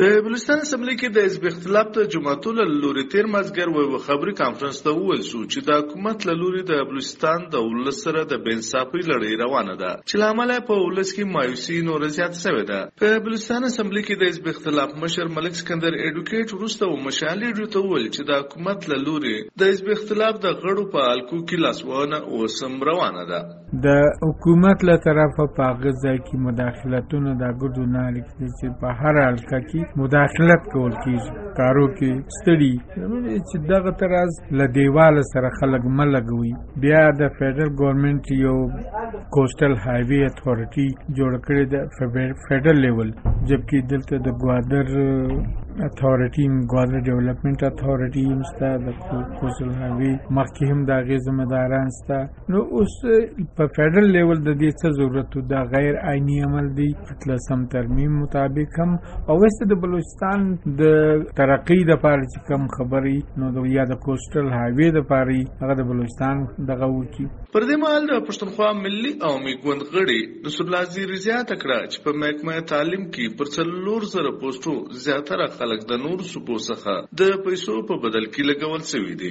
په بلوچستان اسمبلی کې د حزب اختلاف ته جماعتو لوري تیر مازګر وي خبري کانفرنس ته وویل شو چې د حکومت له لوري د بلوچستان د ولس سره د بنصافي لړۍ روانه ده. چې لامل په ولس کې مایوسي نور زیات شوې ده. په بلوچستان اسمبلی کې د حزب اختلاف مشر ملک سکندر اډوکیټ ورسته او مشالې ډیو ته وویل چې د حکومت له لوري د حزب اختلاف د غړو په الکو کې لاسوانه او سم روانه ده. د حکومت له طرفه په هغه کې مداخلتونه د ګډو نه لیکل چې په هر حلقه کې مداخلت کول کیږي کارو کې ستړي. چې دغه تراز له دیوال سره خلک ملګوي بیا د فدرل ګورنمنت یو کوسټل هایوی اتھارټي جوړ کړی د فدرل لیول جبکې دلته د ګوادر اتھارټي ګوادر ډیولپمنٹ اتھارټي هم ستا د کوسټل هایوی مخکې هم د هغې ذمہداران ستا. نو اوس، په فدرل لیول د دې څه ضرورت دا غیر آئینی عمل دی اتلسم ترمیم مطابق هم. او وست د بلوچستان د ترقی د پاره چې کم خبري نو د یا د کوسټل هایوی د پاره هغه د بلوچستان دغه وکی پر دې مهال د پښتونخوا ملي او میګوند غړي نصر الله زیری زیاته کړه چې په محکمه تعلیم کې پر څلور زره پوسټو زیاتره خلک د نور سپو څخه د پیسو په بدل کې لګول شوی دي.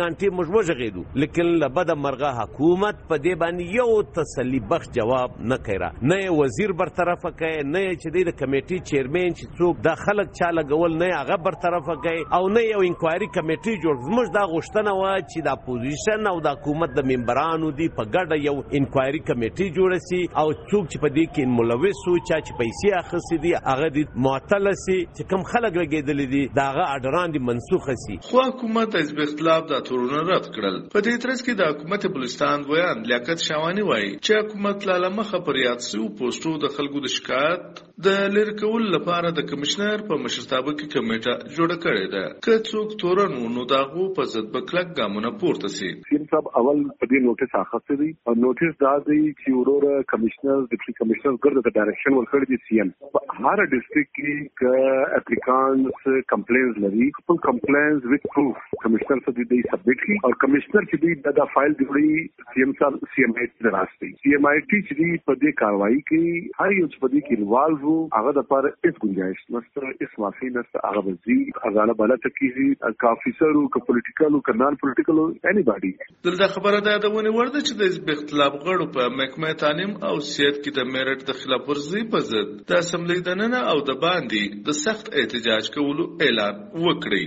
غانټې موږ وژغېدو لیکن لبد مرغه حکومت په دې باندې یو تسلی بخش جواب نه کړا نه وزیر برطرف کوي نه چې د کمیټي چیرمن چې څوک د خلک چا لګول، نه هغه برطرف کوي او نه یو انکوایري کمیټي جوړ. موږ دا غوښتنه و چې د اپوزیشن او د حکومت د ممبرانو دی په ګډه یو انکوایري کمیټي جوړ شي او څوک چې په دې کې ملوث وو، چا چې پیسې اخیستې دي، هغه د معطل سي چې کم خلک لګیدل دي داغه اډران دي منسوخ سي خو حکومت حزب اختلاف د تورونه رد کړل. په دې ترڅ کې د حکومت بلوچستان ویان لیاقت شاوانی وایي چې حکومت لاله مخه پر یاد سو پوسټو د خلکو د شکایت د لری کول لپاره د کمشنر په مشرتابه کې کمیټه جوړه کړې ده. که څوک تورن نو داغو په ضد بکلک ګامونه پورته سي سیم صاحب، اول په دې نوټیس اخیسته دي او نوټیس دا دی چې ورور کمشنر ډیپټي کمشنر ګرځي د ډایرکشن ورکړي دي سی ام په هر ډیسټریکټ کې ک اپلیکانټس کمپلینز لري، خپل کمپلینز وذ پروف کمشنر څخه دی سبمټ کی او کمشنر چې دی دا فایل دی وړي سی ام صاحب سی ام آی ټي سی ام آی ټي چې دی په دې کاروایی کې، هر یو چې په دې کې انوالو وو هغه د پر هیڅ گنجائش نشته، هیڅ معافي نشته. هغه وزي هغه بالا تکیږي کیږي کا افیسر او پولیټیکل او کنال پولیټیکل اني باډي دلته خبره ده ته ونه ورده چې د اختلاف غړو په محکمه تعلیم او سیادت کې د میرټ د خلاف ورزي په ضد. د اسمبلی دننه او د باندې د سخت احتجاج کولو اعلان وکړي.